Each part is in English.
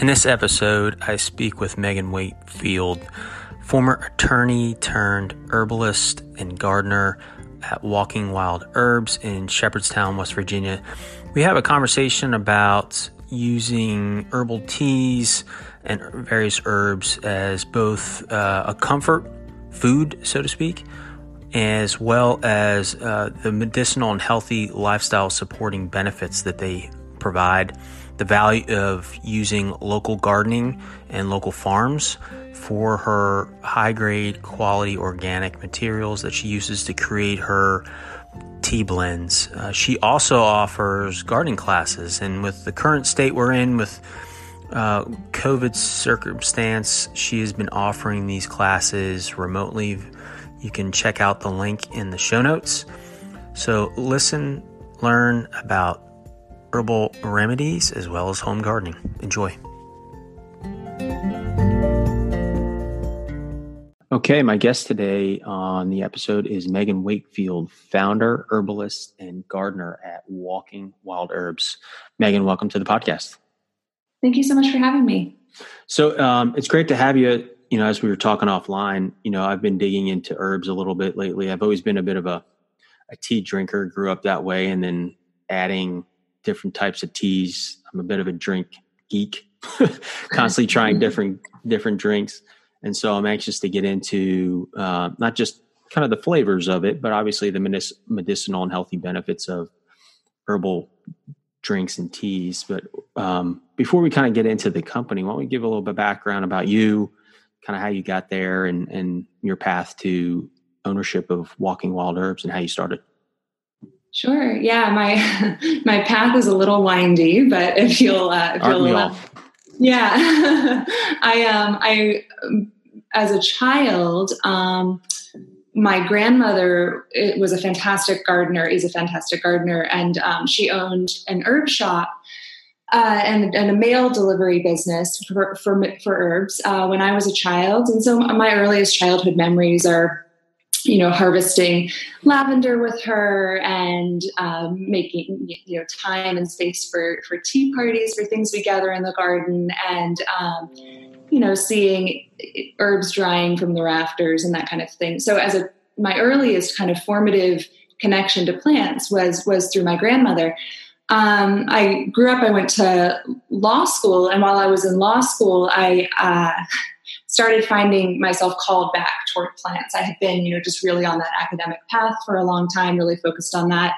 In this episode, I speak with Megan Wakefield, former attorney turned herbalist and gardener at Walking Wild Herbs in Shepherdstown, West Virginia. We have a conversation about using herbal teas and various herbs as both uh, a comfort food, so to speak, as well as uh, the medicinal and healthy lifestyle supporting benefits that they provide the value of using local gardening and local farms for her high grade quality organic materials that she uses to create her tea blends. Uh, she also offers gardening classes, and with the current state we're in with uh, COVID circumstance, she has been offering these classes remotely. You can check out the link in the show notes. So, listen, learn about herbal remedies as well as home gardening. Enjoy. Okay, my guest today on the episode is Megan Wakefield, founder, herbalist, and gardener at Walking Wild Herbs. Megan, welcome to the podcast. Thank you so much for having me. So um, it's great to have you. You know, as we were talking offline, you know, I've been digging into herbs a little bit lately. I've always been a bit of a, a tea drinker, grew up that way, and then adding different types of teas. I'm a bit of a drink geek, constantly trying different different drinks, and so I'm anxious to get into uh, not just kind of the flavors of it, but obviously the medicinal and healthy benefits of herbal drinks and teas. But um, before we kind of get into the company, why don't we give a little bit of background about you, kind of how you got there, and and your path to ownership of Walking Wild Herbs and how you started. Sure. Yeah, my my path is a little windy, but if you'll, uh, if you'll yeah, I um I as a child um my grandmother was a fantastic gardener is a fantastic gardener and um, she owned an herb shop uh, and, and, a mail delivery business for, for, for herbs uh, when I was a child. And so my earliest childhood memories are you know, harvesting lavender with her and um, making you know time and space for for tea parties for things we gather in the garden and um, you know seeing herbs drying from the rafters and that kind of thing. So as a my earliest kind of formative connection to plants was was through my grandmother. Um, I grew up. I went to law school, and while I was in law school, I uh, started finding myself called back toward plants. I had been, you know, just really on that academic path for a long time, really focused on that.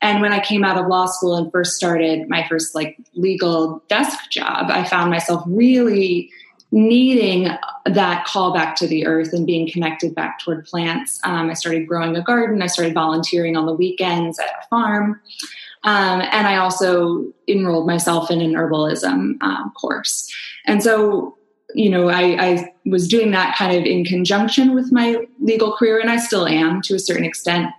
And when I came out of law school and first started my first like legal desk job, I found myself really needing that call back to the earth and being connected back toward plants. Um, I started growing a garden. I started volunteering on the weekends at a farm. Um, and I also enrolled myself in an herbalism um, course. And so you know, I, I, was doing that kind of in conjunction with my legal career, and I still am to a certain extent.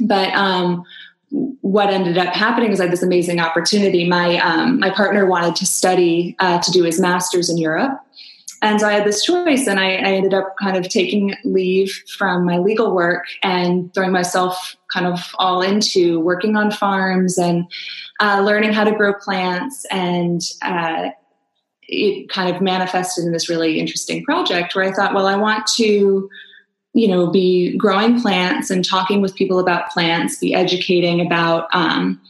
But um, what ended up happening is I had this amazing opportunity. My um, my partner wanted to study uh, to do his master's in Europe, and so I had this choice, and I, I, ended up kind of taking leave from my legal work and throwing myself kind of all into working on farms and uh, learning how to grow plants and uh, it kind of manifested in this really interesting project where I thought, well, I want to, you know, be growing plants and talking with people about plants, be educating about um,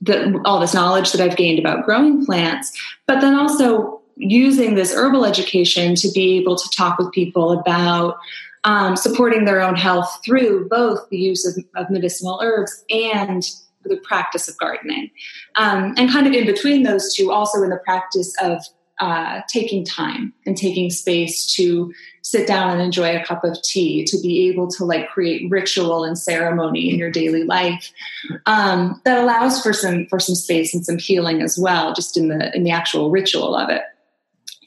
the, all this knowledge that I've gained about growing plants, but then also using this herbal education to be able to talk with people about um, supporting their own health through both the use of, of medicinal herbs and the practice of gardening. Um, and kind of in between those two, also in the practice of uh, taking time and taking space to sit down and enjoy a cup of tea to be able to like create ritual and ceremony in your daily life um, that allows for some for some space and some healing as well just in the in the actual ritual of it.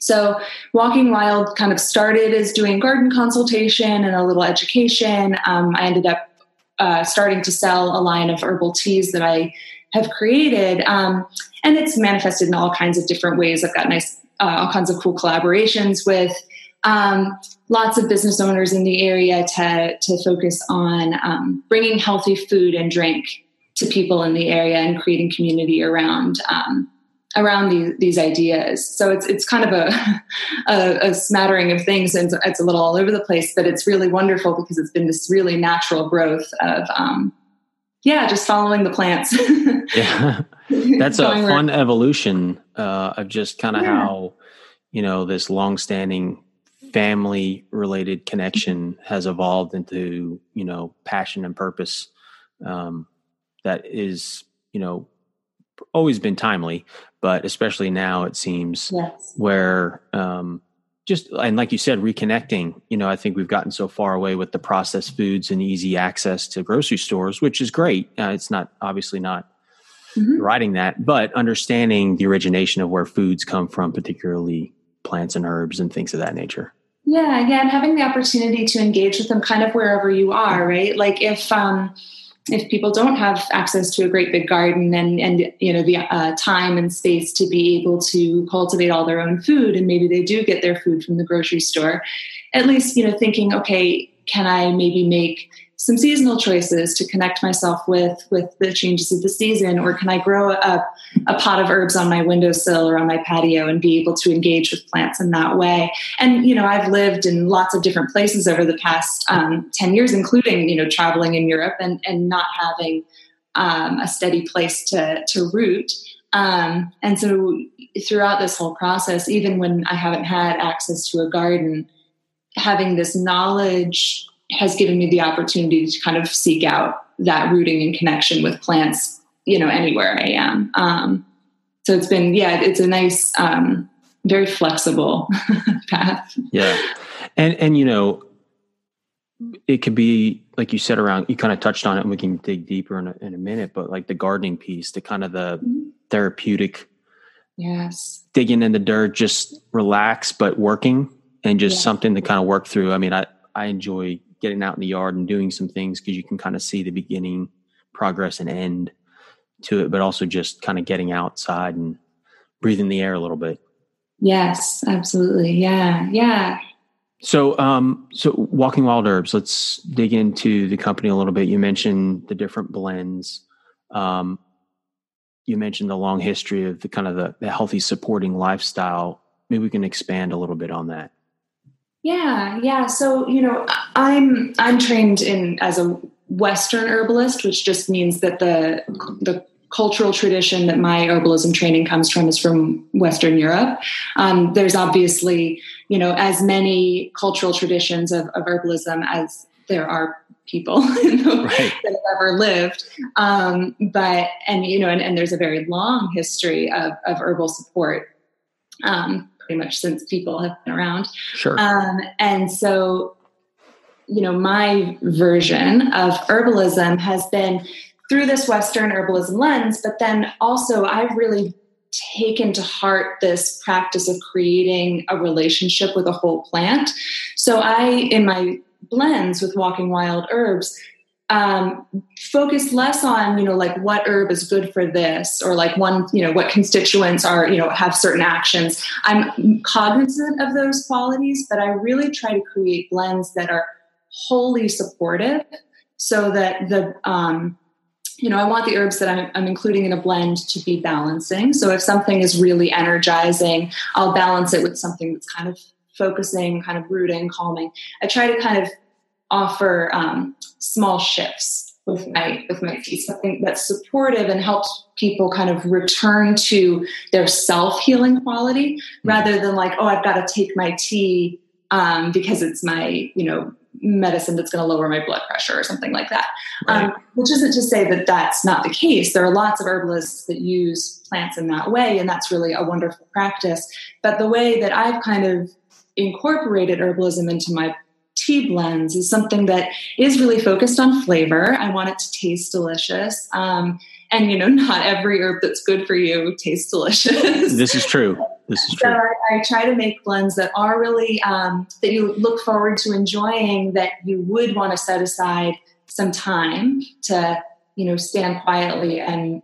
So walking wild kind of started as doing garden consultation and a little education. Um, i ended up uh, starting to sell a line of herbal teas that i have created um, and it's manifested in all kinds of different ways. I've got nice uh, all kinds of cool collaborations with um, lots of business owners in the area to, to focus on um, bringing healthy food and drink to people in the area and creating community around um, around these, these ideas. So it's it's kind of a, a, a smattering of things, and it's a little all over the place. But it's really wonderful because it's been this really natural growth of, um, yeah, just following the plants. yeah, that's a fun where, evolution uh, of just kind of yeah. how you know this long-standing family related connection has evolved into you know passion and purpose um, that is you know always been timely, but especially now it seems yes. where um, just and like you said, reconnecting. You know, I think we've gotten so far away with the processed foods and easy access to grocery stores, which is great. Uh, it's not obviously not mm-hmm. writing that, but understanding the origination of where foods come from, particularly plants and herbs and things of that nature. Yeah, yeah, and having the opportunity to engage with them kind of wherever you are, right? Like if um if people don't have access to a great big garden and and you know the uh, time and space to be able to cultivate all their own food and maybe they do get their food from the grocery store at least you know thinking okay can i maybe make some seasonal choices to connect myself with with the changes of the season? Or can i grow a, a pot of herbs on my windowsill or on my patio and be able to engage with plants in that way? And you know i've lived in lots of different places over the past um, 10 years including you know traveling in europe and and not having um, a steady place to to root. Um, and so throughout this whole process even when i haven't had access to a garden having this knowledge has given me the opportunity to kind of seek out that rooting and connection with plants, you know, anywhere I am. Um, so it's been, yeah, it's a nice, um, very flexible path. Yeah. And, and, you know, it could be, like you said, around, you kind of touched on it and we can dig deeper in a, in a minute, but like the gardening piece, the kind of the mm-hmm. therapeutic, yes, digging in the dirt, just relax, but working and just something to kind of work through. I mean, I, I enjoy getting out in the yard and doing some things because you can kind of see the beginning, progress, and end to it, but also just kind of getting outside and breathing the air a little bit. Yes, absolutely. Yeah, yeah. So, um, so walking wild herbs. Let's dig into the company a little bit. You mentioned the different blends. Um, you mentioned the long history of the kind of the, the healthy supporting lifestyle. Maybe we can expand a little bit on that. Yeah, yeah. So you know, I'm I'm trained in as a Western herbalist, which just means that the the cultural tradition that my herbalism training comes from is from Western Europe. Um, there's obviously, you know, as many cultural traditions of, of herbalism as there are people right. that have ever lived. Um, but, and, you know, and, and, there's a very long history of, of herbal support. Um, pretty much since people have been around. Sure. Um, and so, you know, my version of herbalism has been through this Western herbalism lens, but then also I've really taken to heart this practice of creating a relationship with a whole plant. So I, in my blends with Walking Wild Herbs, um, focus less on you know like what herb is good for this or like one you know what constituents are you know have certain actions. I'm cognizant of those qualities but i really try to create blends that are wholly supportive so that the um, you know i want the herbs that I'm, I'm including in a blend to be balancing. So if something is really energizing i'll balance it with something that's kind of focusing kind of rooting calming. I try to kind of offer um, small shifts with my with my tea, something that's supportive and helps people kind of return to their self healing quality mm-hmm. rather than like, oh, I've got to take my tea um, because it's my you know medicine that's going to lower my blood pressure or something like that. Right. Um, which isn't to say that that's not the case. There are lots of herbalists that use plants in that way, and that's really a wonderful practice. But the way that I've kind of incorporated herbalism into my tea blends is something that is really focused on flavor. I want it to taste delicious. Um, and you know, not every herb that's good for you tastes delicious. This is true. This is true. So I, I try to make blends that are really um, that you look forward to enjoying. That you would want to set aside some time to, you know, stand quietly and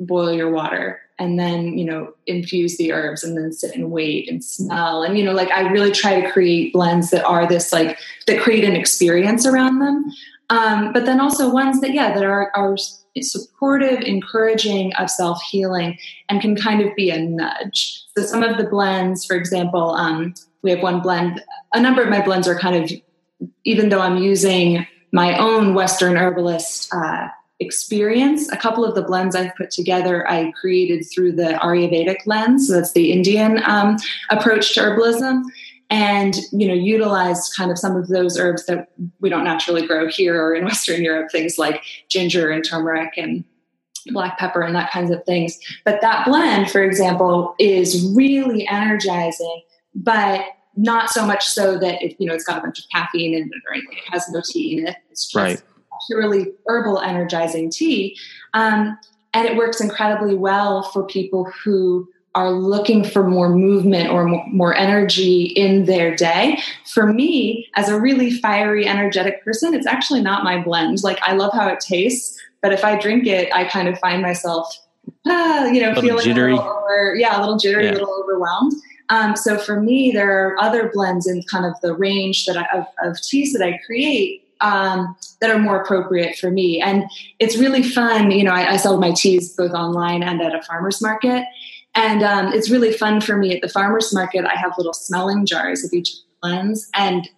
boil your water and then you know infuse the herbs and then sit and wait and smell and you know like i really try to create blends that are this like that create an experience around them Um, but then also ones that, yeah, that are, are supportive, encouraging of self healing and can kind of be a nudge. So some of the blends, for example, um, we have one blend, a number of my blends are kind of, even though I'm using my own Western herbalist uh, experience, a couple of the blends I've put together I created through the Ayurvedic lens. So that's the Indian um, approach to herbalism and you know utilized kind of some of those herbs that we don't naturally grow here or in western europe things like ginger and turmeric and black pepper and that kinds of things but that blend for example is really energizing but not so much so that it you know it's got a bunch of caffeine in it or anything it has no tea in it it's just right. Purely herbal energizing tea um, and it works incredibly well for people who are looking for more movement or more, energy in their day. For me, as a really fiery, energetic person, it's actually not my blend. Like, I love how it tastes, but if I drink it, I kind of find myself, ah, you know, feeling jittery. a little over, yeah, a little jittery, yeah. a little overwhelmed. Um, so for me, there are other blends in kind of the range that I, of, of teas that I create um, that are more appropriate for me. And it's really fun. You know, I, I sell my teas both online and at a farmer's market. And um, it's really fun for me at the farmer's market. I have little smelling jars of each blends, and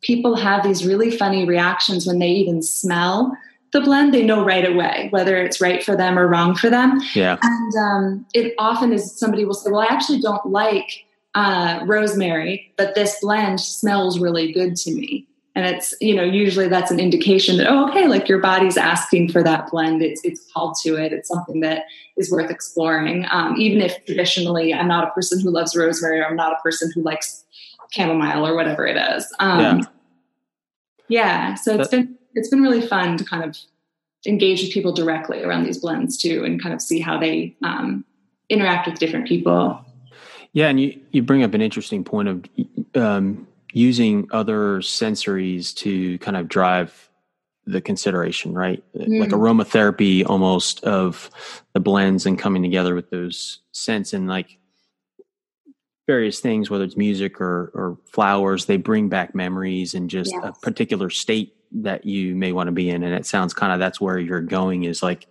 people have these really funny reactions when they even smell the blend. They know right away whether it's right for them or wrong for them. Yeah. And um, it often is somebody will say, "Well, I actually don't like uh, rosemary, but this blend smells really good to me." And it's you know usually that's an indication that oh okay like your body's asking for that blend. It's it's called to it. It's something that is worth exploring. Um, even if traditionally i'm not a person who loves rosemary or i'm not a person who likes chamomile or whatever it is. Um, yeah. yeah. So it's been it's been really fun to kind of engage with people directly around these blends too and kind of see how they um, interact with different people. Yeah and you you bring up an interesting point of um, using other sensories to kind of drive the consideration, right? Mm. Like aromatherapy almost of the blends and coming together with those scents and like various things, whether it's music or, or flowers, they bring back memories and just yes. a particular state that you may want to be in. And it sounds kind of that's where you're going is like,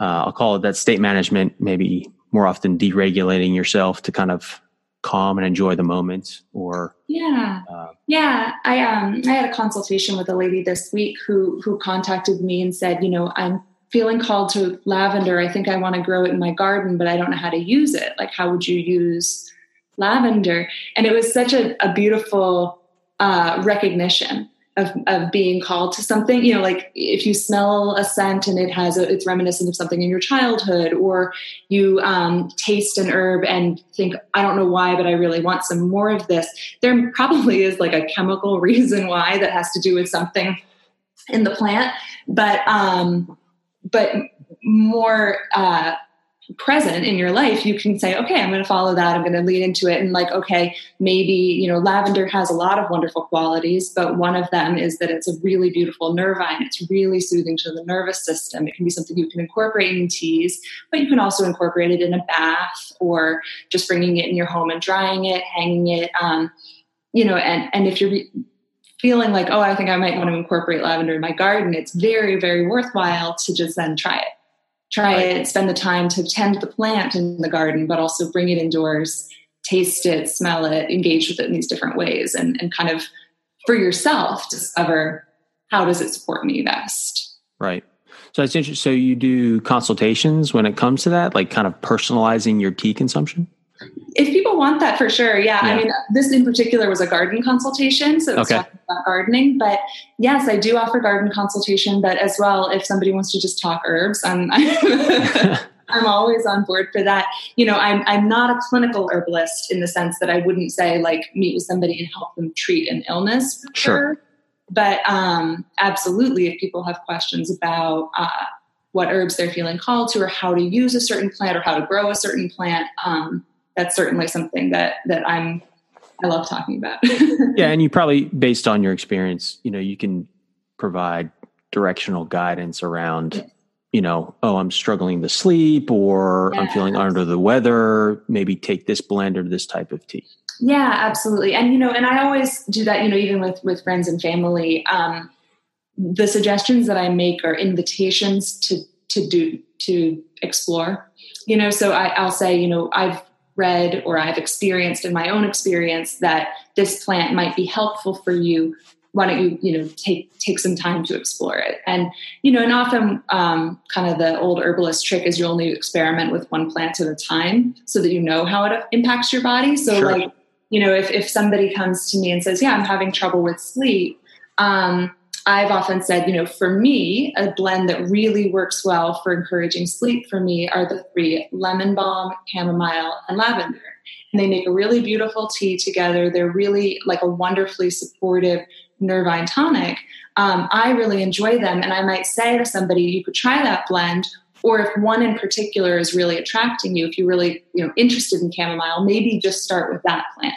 uh, I'll call it that state management, maybe more often deregulating yourself to kind of calm and enjoy the moment or yeah. uh, yeah i um i had a consultation with a lady this week who who contacted me and said you know i'm feeling called to lavender. I think i want to grow it in my garden but i don't know how to use it. Like how would you use lavender? And it was such a, a beautiful uh, recognition of, of being called to something you know like if you smell a scent and it has a, it's reminiscent of something in your childhood or you um, taste an herb and think i don't know why but i really want some more of this there probably is like a chemical reason why that has to do with something in the plant. But um but more uh present in your life, you can say, okay, I'm going to follow that. I'm going to lead into it. And like, okay, maybe, you know, lavender has a lot of wonderful qualities, but one of them is that it's a really beautiful nervine. It's really soothing to the nervous system. It can be something you can incorporate in teas, but you can also incorporate it in a bath or just bringing it in your home and drying it, hanging it, um, you know, and, and if you're re- feeling like, oh, I think I might want to incorporate lavender in my garden, it's very, very worthwhile to just then try it try it, spend the time to tend the plant in the garden, but also bring it indoors, taste it, smell it, engage with it in these different ways, and, and kind of for yourself discover how does it support me best. Right. So that's interesting. So you do consultations when it comes to that, like kind of personalizing your tea consumption? If people want that, for sure. Yeah. yeah. I mean, this in particular was a garden consultation. So it's okay. talking about gardening. But yes, I do offer garden consultation. But as well, if somebody wants to just talk herbs, I'm, I'm always on board for that. You know, I'm, I'm not a clinical herbalist in the sense that I wouldn't say like meet with somebody and help them treat an illness. for Sure. But um, absolutely, if people have questions about uh, what herbs they're feeling called to or how to use a certain plant or how to grow a certain plant, um, that's certainly something that that I'm I love talking about. yeah, and you probably based on your experience, you know, you can provide directional guidance around you know, oh, I'm struggling to sleep or I'm feeling under the weather, maybe take this blend or this type of tea. Yeah, absolutely. And you know, and I always do that, you know, even with with friends and family. Um the suggestions that I make are invitations to to do to explore. You know, so I, I'll say, you know, I've read or I've experienced in my own experience that this plant might be helpful for you. Why don't you, you know, take take some time to explore it? And you know, and often, um, kind of the old herbalist trick is you only experiment with one plant at a time, so that you know how it impacts your body. So, sure. like, you know, if if somebody comes to me and says, "Yeah, I'm having trouble with sleep," um, I've often said, you know, for me, a blend that really works well for encouraging sleep for me are the three lemon balm, chamomile, and lavender. And they make a really beautiful tea together. They're really like a wonderfully supportive nervine tonic. Um, I really enjoy them. And I might say to somebody, you could try that blend. Or if one in particular is really attracting you, if you're really you know interested in chamomile, maybe just start with that plant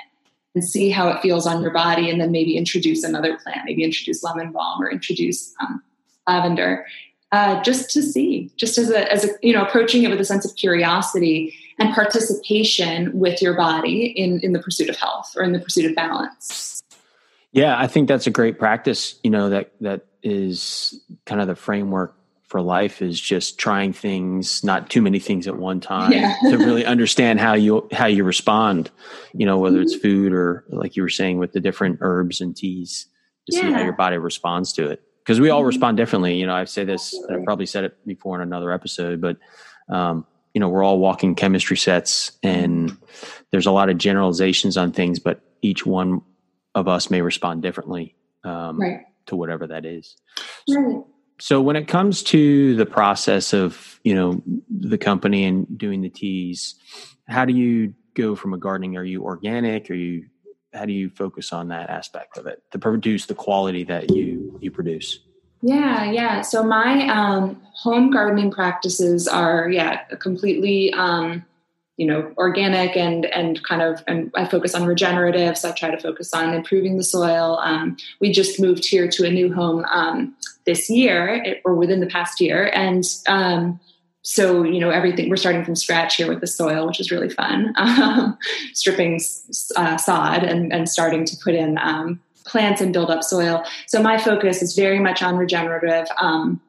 and see how it feels on your body and then maybe introduce another plant maybe introduce lemon balm or introduce um, lavender. Uh, just to see just as a, as a you know approaching it with a sense of curiosity and participation with your body in in the pursuit of health or in the pursuit of balance. Yeah i think that's a great practice you know that that is kind of the framework for life is just trying things, not too many things at one time, yeah. to really understand how you how you respond. You know, whether it's mm-hmm. food or like you were saying with the different herbs and teas, to yeah. see how your body responds to it. Because we all mm-hmm. respond differently. You know, I say this, I probably said it before in another episode, but um, you know, we're all walking chemistry sets, and there's a lot of generalizations on things, but each one of us may respond differently um, right. to whatever that is. Right so when it comes to the process of you know the company and doing the teas how do you go from a gardening? Are you organic? Are you how do you focus on that aspect of it to produce the quality that you you produce? Yeah yeah. So my um, home gardening practices are yeah completely um, you know organic and and kind of and i focus on regenerative so i try to focus on improving the soil. Um, we just moved here to a new home um, this year or within the past year and um, so you know everything we're starting from scratch here with the soil which is really fun. Um, stripping uh, sod and, and starting to put in um, plants and build up soil. So my focus is very much on regenerative um,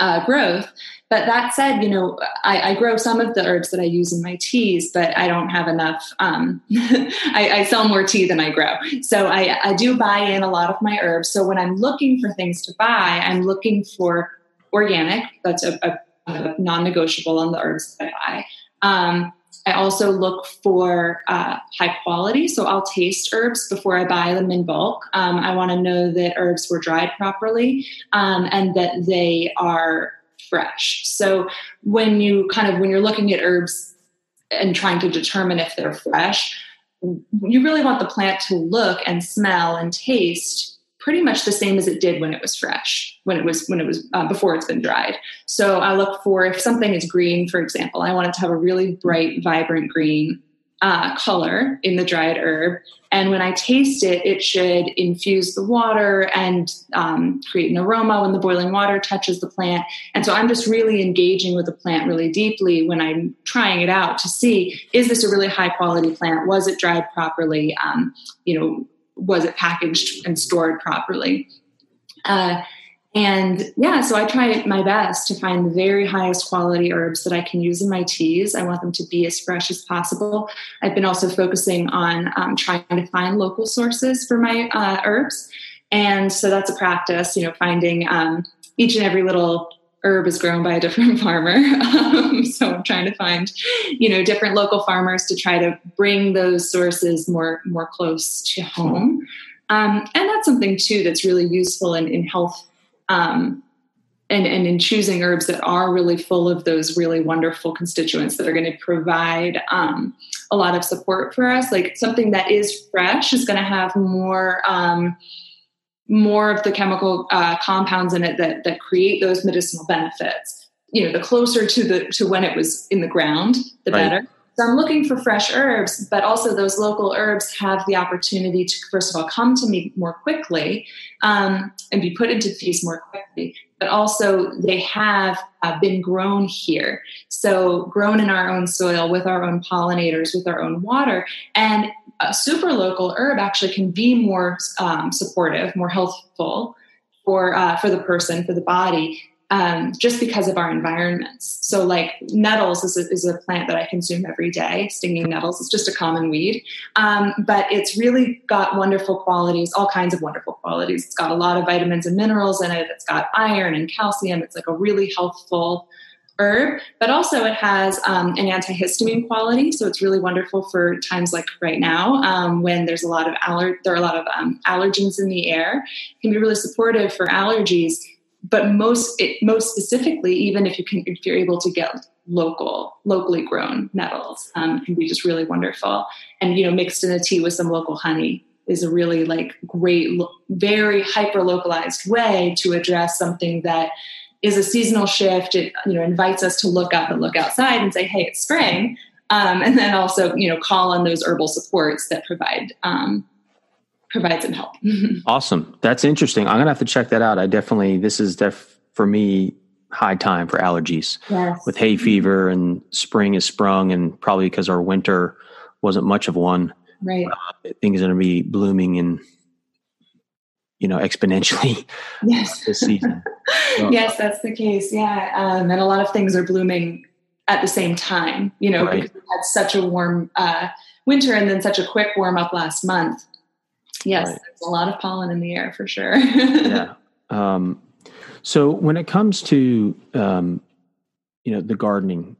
uh, growth but that said, you know, I, I, grow some of the herbs that I use in my teas, but I don't have enough. Um, I, I, sell more tea than I grow. So I, I, do buy in a lot of my herbs. So when I'm looking for things to buy, I'm looking for organic. That's a, a, non negotiable on the herbs that I buy. Um, I also look for uh, high quality. So I'll taste herbs before I buy them in bulk. Um, I want to know that herbs were dried properly um, and that they are fresh. So when you kind of when you're looking at herbs and trying to determine if they're fresh, you really want the plant to look and smell and taste pretty much the same as it did when it was fresh when it was when it was uh, before it's been dried so i look for if something is green for example i want it to have a really bright vibrant green uh, color in the dried herb. And when I taste it, it should infuse the water and um, create an aroma when the boiling water touches the plant. And so I'm just really engaging with the plant really deeply when I'm trying it out to see is this a really high quality plant? Was it dried properly? Um, you know, was it packaged and stored properly? Uh, and yeah, so I try my best to find the very highest quality herbs that I can use in my teas. I want them to be as fresh as possible. I've been also focusing on um, trying to find local sources for my uh, herbs. And so that's a practice, you know, finding um, each and every little herb is grown by a different farmer. Um, so I'm trying to find, you know, different local farmers to try to bring those sources more more close to home. Um, and that's something too that's really useful in, in health um, and, and in choosing herbs that are really full of those really wonderful constituents that are going to provide um, a lot of support for us like something that is fresh is going to have more um, more of the chemical uh, compounds in it that, that create those medicinal benefits you know the closer to the to when it was in the ground the right. better so I'm looking for fresh herbs, but also those local herbs have the opportunity to, first of all, come to me more quickly um, and be put into feast more quickly. But also, they have uh, been grown here. So, grown in our own soil with our own pollinators, with our own water. And a super local herb actually can be more um, supportive, more healthful for uh, for the person for the body um, just because of our environments. So, like nettles is a, is a, plant that I consume every day. Stinging nettles is just a common weed, um, but it's really got wonderful qualities, all kinds of wonderful qualities. It's got a lot of vitamins and minerals in it. It's got iron and calcium. It's like a really healthful herb, but also it has um, an antihistamine quality. So it's really wonderful for times like right now um, when there's a lot of aller- there are a lot of um, allergens in the air. It can be really supportive for allergies but most it, most specifically, even if you can if you're able to get local locally grown nettles, um, can be just really wonderful. And you know, mixed in a tea with some local honey is a really like great, very hyper localized way to address something that is a seasonal shift. It you know invites us to look up and look outside and say, "Hey, it's spring." Um, and then also you know call on those herbal supports that provide um, provide some help. awesome. That's interesting. I'm going to have to check that out. I definitely, this is def for me, high time for allergies yes. with hay fever and spring is sprung and probably because our winter wasn't much of one. Right. Uh, things are going to be blooming and, you know, exponentially yes. this season. So, yes, that's the case. Yeah. Um, and a lot of things are blooming at the same time, you know, right. because we had such a warm uh, winter and then such a quick warm up last month Yes, right. there's a lot of pollen in the air for sure. yeah. Um, so when it comes to um, you know the gardening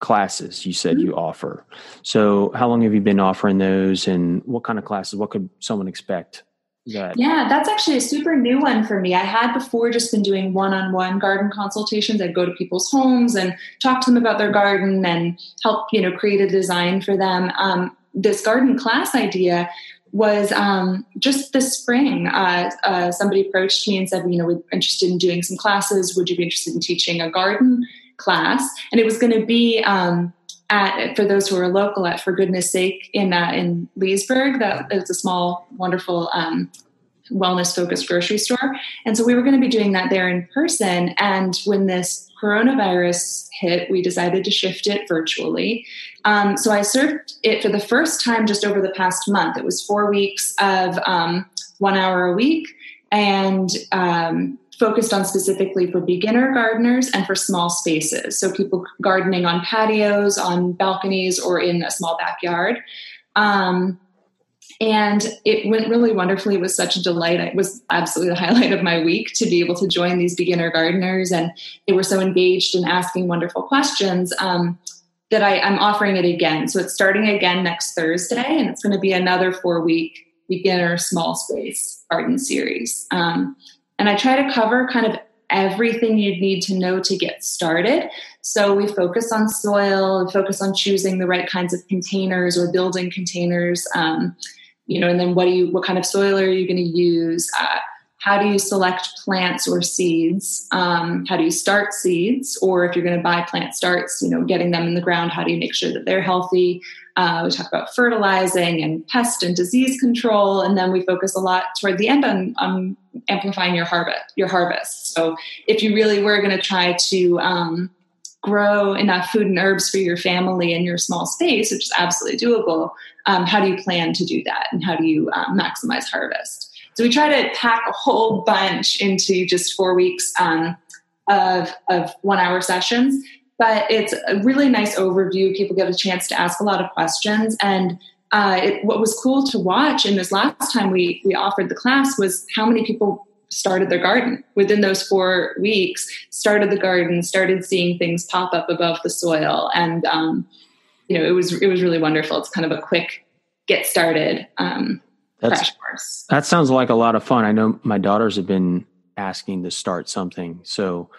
classes you said mm-hmm. you offer, so how long have you been offering those, and what kind of classes? What could someone expect? That? Yeah, that's actually a super new one for me. I had before just been doing one-on-one garden consultations. I'd go to people's homes and talk to them about their garden and help, you know, create a design for them. Um, this garden class idea was um, just this spring. Uh, uh, somebody approached me and said, you know, we're interested in doing some classes. Would you be interested in teaching a garden class? And it was going to be um, at, for those who are local, at For Goodness Sake in uh, in Leesburg. That is a small, wonderful. Um, wellness focused grocery store. And so we were going to be doing that there in person. And when this coronavirus hit, we decided to shift it virtually. Um, so I served it for the first time just over the past month. It was four weeks of um, one hour a week and um, focused on specifically for beginner gardeners and for small spaces. So people gardening on patios, on balconies, or in a small backyard. Um, and it went really wonderfully. It was such a delight. It was absolutely the highlight of my week to be able to join these beginner gardeners. And they were so engaged in asking wonderful questions. Um, that I, I'm offering it again. So it's starting again next Thursday, and it's going to be another four week beginner small space garden series. Um, and I try to cover kind of everything you'd need to know to get started. So we focus on soil, focus on choosing the right kinds of containers or building containers. Um, you know, and then what do you, what kind of soil are you going to use? Uh, how do you select plants or seeds? Um, how do you start seeds? Or if you're going to buy plant starts you know getting them in the ground how do you make sure that they're healthy? Uh, we talk about fertilizing and pest and disease control and then we focus a lot toward the end on, on amplifying your harvest your harvest. So if you really were going to try to um, grow enough food and herbs for your family in your small space which is absolutely doable um, how do you plan to do that? And how do you um, maximize harvest so we try to pack a whole bunch into just four weeks um, of, of one hour sessions. But it's a really nice overview. People get a chance to ask a lot of questions. And uh, it, what was cool to watch in this last time we, we offered the class was how many people started their garden within those four weeks started the garden started seeing things pop up above the soil and um, you know it was it was really wonderful it's kind of a quick get started um, that's, crash course. That sounds like a lot of fun. I know my daughters have been asking to start something. So,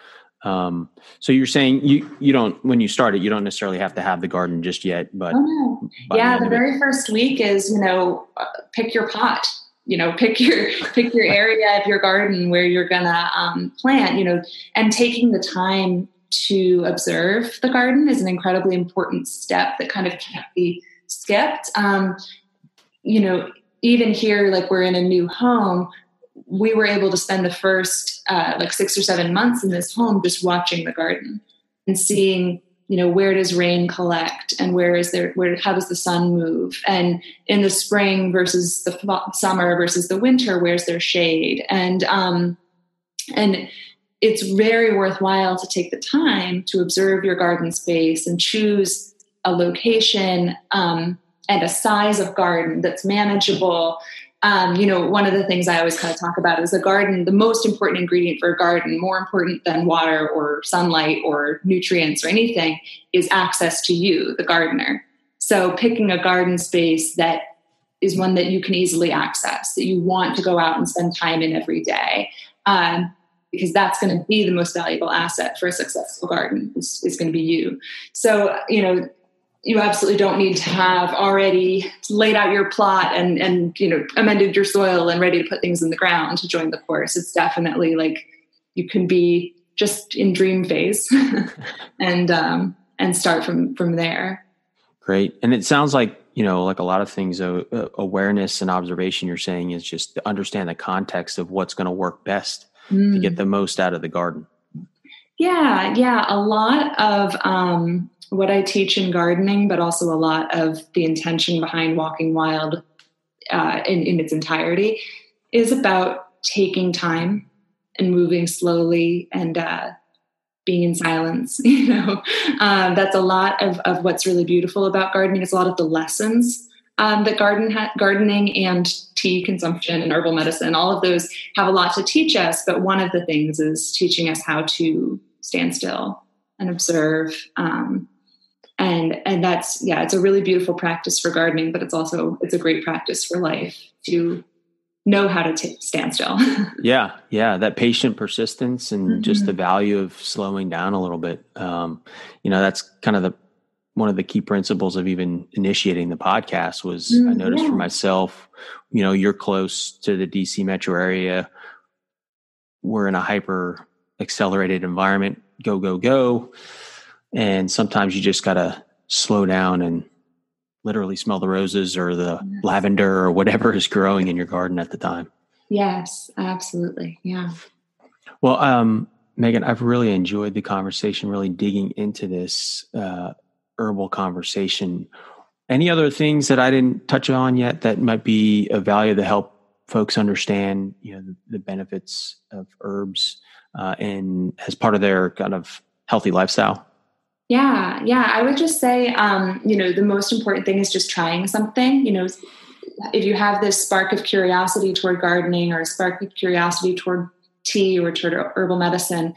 um, so you're saying you you don't when you start it, you don't necessarily have to have the garden just yet, but oh, no. yeah, the, the very it. first week is you know uh, pick your pot. You know, pick your pick your area of your garden where you're gonna um, plant. You know, and taking the time to observe the garden is an incredibly important step that kind of can't be skipped. Um, you know, even here, like we're in a new home, we were able to spend the first uh, like six or seven months in this home just watching the garden and seeing you know where does rain collect and where is there where how does the sun move? And in the spring versus the summer versus the winter where's their shade? And um and it's very worthwhile to take the time to observe your garden space and choose a location um, and a size of garden that's manageable um, you know, one of the things I always kind of talk about is a garden, the most important ingredient for a garden, more important than water or sunlight or nutrients or anything, is access to you, the gardener. So picking a garden space that is one that you can easily access, that you want to go out and spend time in every day. Um, because that's going to be the most valuable asset for a successful garden is, is going to be you. So, you know, you absolutely don't need to have already laid out your plot and and you know amended your soil and ready to put things in the ground to join the course it's definitely like you can be just in dream phase and um and start from from there great and it sounds like you know like a lot of things uh, awareness and observation you're saying is just to understand the context of what's going to work best mm. to get mm. the most out of the garden yeah yeah a lot of um what I teach in gardening, but also a lot of the intention behind Walking Wild uh, in, in its entirety is about taking time and moving slowly and uh, being in silence. You know, um, that's a lot of, of what's really beautiful about gardening. It's a lot of the lessons um, that garden ha- gardening and tea consumption and herbal medicine, all of those have a lot to teach us. But one of the things is teaching us how to stand still and observe um, and and that's yeah it's a really beautiful practice for gardening but it's also it's a great practice for life to know how to t- stand still yeah yeah that patient persistence and mm-hmm. just the value of slowing down a little bit um, you know that's kind of the one of the key principles of even initiating the podcast was mm-hmm. i noticed yeah. for myself you know you're close to the dc metro area we're in a hyper accelerated environment go go go and sometimes you just got to slow down and literally smell the roses or the yes. lavender or whatever is growing in your garden at the time. Yes, absolutely. Yeah. Well, um, Megan, I've really enjoyed the conversation, really digging into this uh, herbal conversation. Any other things that I didn't touch on yet that might be of value to help folks understand, you know, the, the benefits of herbs uh, and as part of their kind of healthy lifestyle? Yeah, yeah. I would just say, um, you know, the most important thing is just trying something. You know, if you have this spark of curiosity toward gardening or a spark of curiosity toward tea or toward herbal medicine,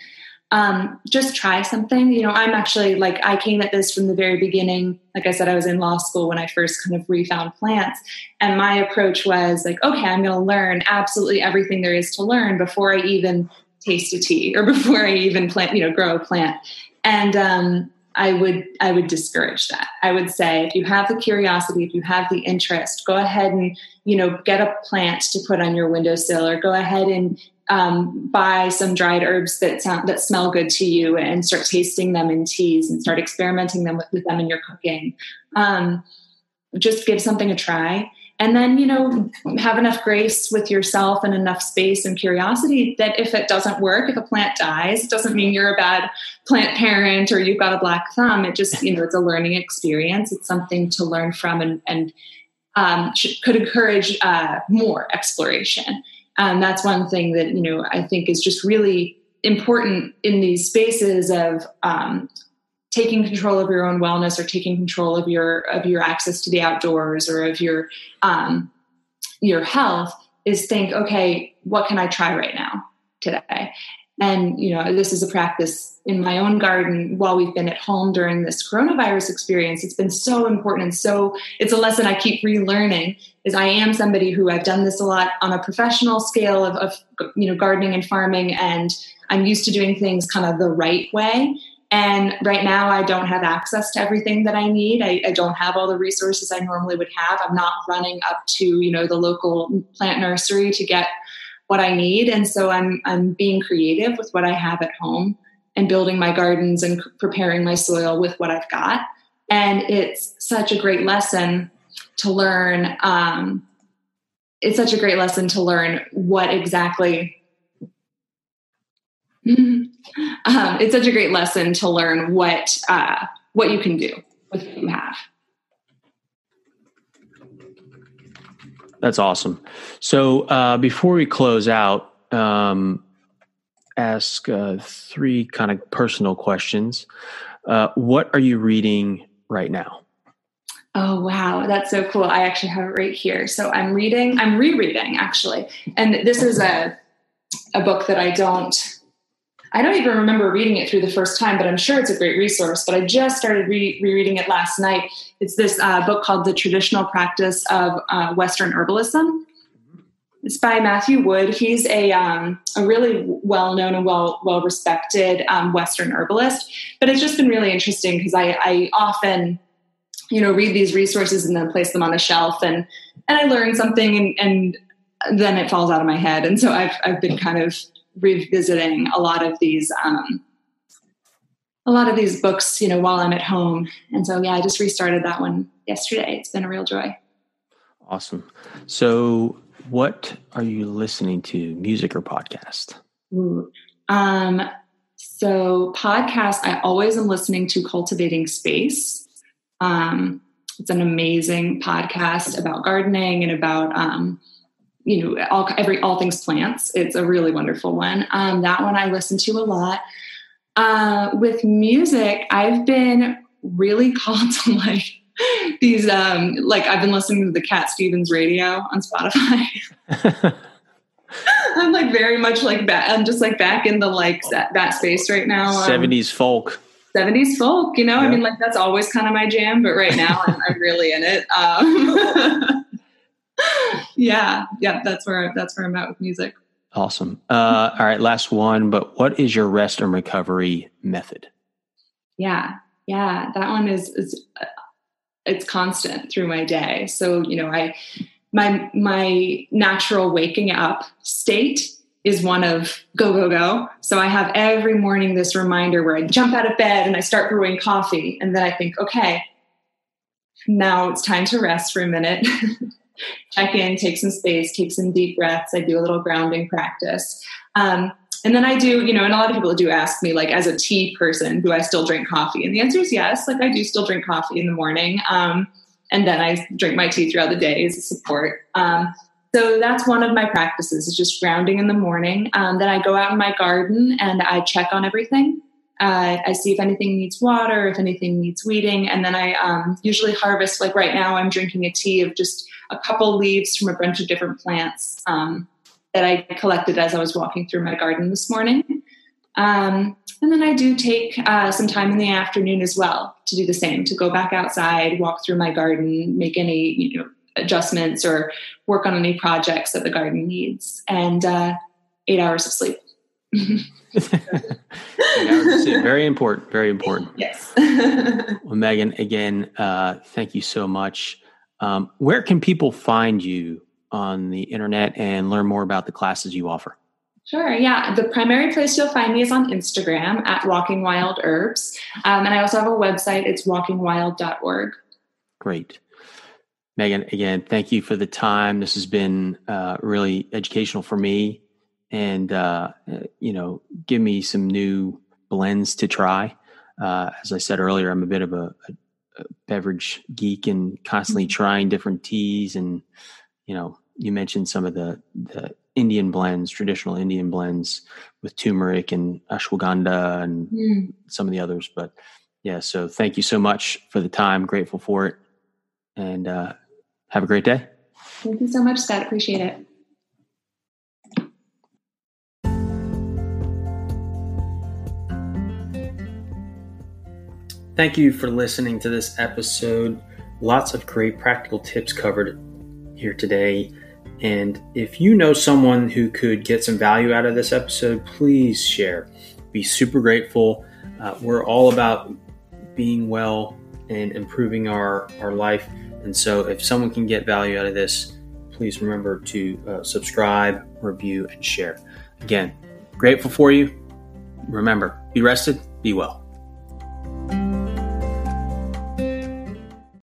um, just try something. You know, I'm actually like, I came at this from the very beginning. Like I said, I was in law school when I first kind of refound plants. And my approach was like, okay, I'm going to learn absolutely everything there is to learn before I even taste a tea or before I even plant, you know, grow a plant. And um, I would I would discourage that. I would say if you have the curiosity, if you have the interest, go ahead and you know get a plant to put on your windowsill, or go ahead and um, buy some dried herbs that sound that smell good to you, and start tasting them in teas, and start experimenting them with, with them in your cooking. Um, just give something a try and then you know have enough grace with yourself and enough space and curiosity that if it doesn't work if a plant dies it doesn't mean you're a bad plant parent or you've got a black thumb. It just you know it's a learning experience. It's something to learn from and, and um, should, could encourage uh, more exploration. Um, that's one thing that you know i think is just really important in these spaces of um, taking control of your own wellness or taking control of your of your access to the outdoors or of your um, your health is think okay what can i try right now today? And you know this is a practice in my own garden while we've been at home during this coronavirus experience. It's been so important and so it's a lesson i keep relearning is i am somebody who i've done this a lot on a professional scale of, of you know gardening and farming and i'm used to doing things kind of the right way and right now, I don't have access to everything that I need. I, I, don't have all the resources I normally would have. I'm not running up to you know the local plant nursery to get what I need, and so I'm I'm being creative with what I have at home and building my gardens and preparing my soil with what I've got. And it's such a great lesson to learn. Um, it's such a great lesson to learn what exactly um, it's such a great lesson to learn what uh, what you can do with what you have. That's awesome. So uh, before we close out, um, ask uh, three kind of personal questions. Uh, what are you reading right now? Oh, wow. That's so cool. I actually have it right here. So I'm reading, I'm rereading actually. And this is a, a book that I don't, I don't even remember reading it through the first time, but I'm sure it's a great resource. But I just started re- rereading it last night. It's this uh, book called The Traditional Practice of uh, Western Herbalism. It's by Matthew Wood. He's a, um, a really well known and well well respected um, Western herbalist. But it's just been really interesting because I, I often you know read these resources and then place them on a shelf and and I learn something and, and then it falls out of my head. And so I've I've been kind of revisiting a lot of these um, a lot of these books, you know, while I'm at home. And so yeah, I just restarted that one yesterday. It's been a real joy. Awesome. So what are you listening to, music or podcast? Ooh. Um, so podcast, I always am listening to Cultivating Space. Um, it's an amazing podcast about gardening and about um, you know all every all things plants. It's a really wonderful one. Um, that one I listen to a lot. Uh, with music, I've been really called to like these um like I've been listening to the Cat Stevens radio on Spotify. I'm like very much like back. I'm just like back in the like that, that space right now. Um, 70s folk. 70s folk, you know. I mean, like that's always kind of my jam, but right now I'm, I'm really in it. Um, yeah, yeah, that's where that's where I'm at with music. Awesome. Uh, all right, last one. But what is your rest and recovery method? Yeah, yeah, that one is is it's constant through my day. So you know, I my my natural waking up state is one of go go go so i have every morning this reminder where i jump out of bed and i start brewing coffee and then i think okay now it's time to rest for a minute check in take some space take some deep breaths i do a little grounding practice um, and then i do you know and a lot of people do ask me like as a tea person do i still drink coffee and the answer is yes like i do still drink coffee in the morning um, and then I drink my tea throughout the day as a support. Um, so that's one of my practices is just grounding in the morning. Um, then I go out in my garden and I check on everything. Uh, I see if anything needs water, if anything needs weeding, and then I um, usually harvest. Like right now, I'm drinking a tea of just a couple leaves from a bunch of different plants um, that I collected as I was walking through my garden this morning. Um, and then I do take uh, some time in the afternoon as well to do the same, to go back outside, walk through my garden, make any you know adjustments or work on any projects that the garden needs, and uh, eight hours of sleep. very important. Very important. Yes. well, Megan, again, uh, thank you so much. Um, where can people find you on the internet and learn more about the classes you offer? Sure. Yeah. The primary place you'll find me is on Instagram at Walking Wild Herbs. Um, and I also have a website. It's walkingwild.org. Great. Megan, again, thank you for the time. This has been uh, really educational for me and, uh, you know, give me some new blends to try. Uh, as I said earlier, I'm a bit of a, a, a beverage geek and constantly mm-hmm. trying different teas. And, you know, you mentioned some of the, the Indian blends, traditional Indian blends with turmeric and ashwagandha and mm. some of the others. But yeah, so thank you so much for the time. Grateful for it. And uh, have a great day. Thank you so much, Scott. Appreciate it. Thank you for listening to this episode. Lots of great practical tips covered here today. And if you know someone who could get some value out of this episode, please share. Be super grateful. Uh, we're all about being well and improving our, our life. And so, if someone can get value out of this, please remember to uh, subscribe, review, and share. Again, grateful for you. Remember, be rested, be well.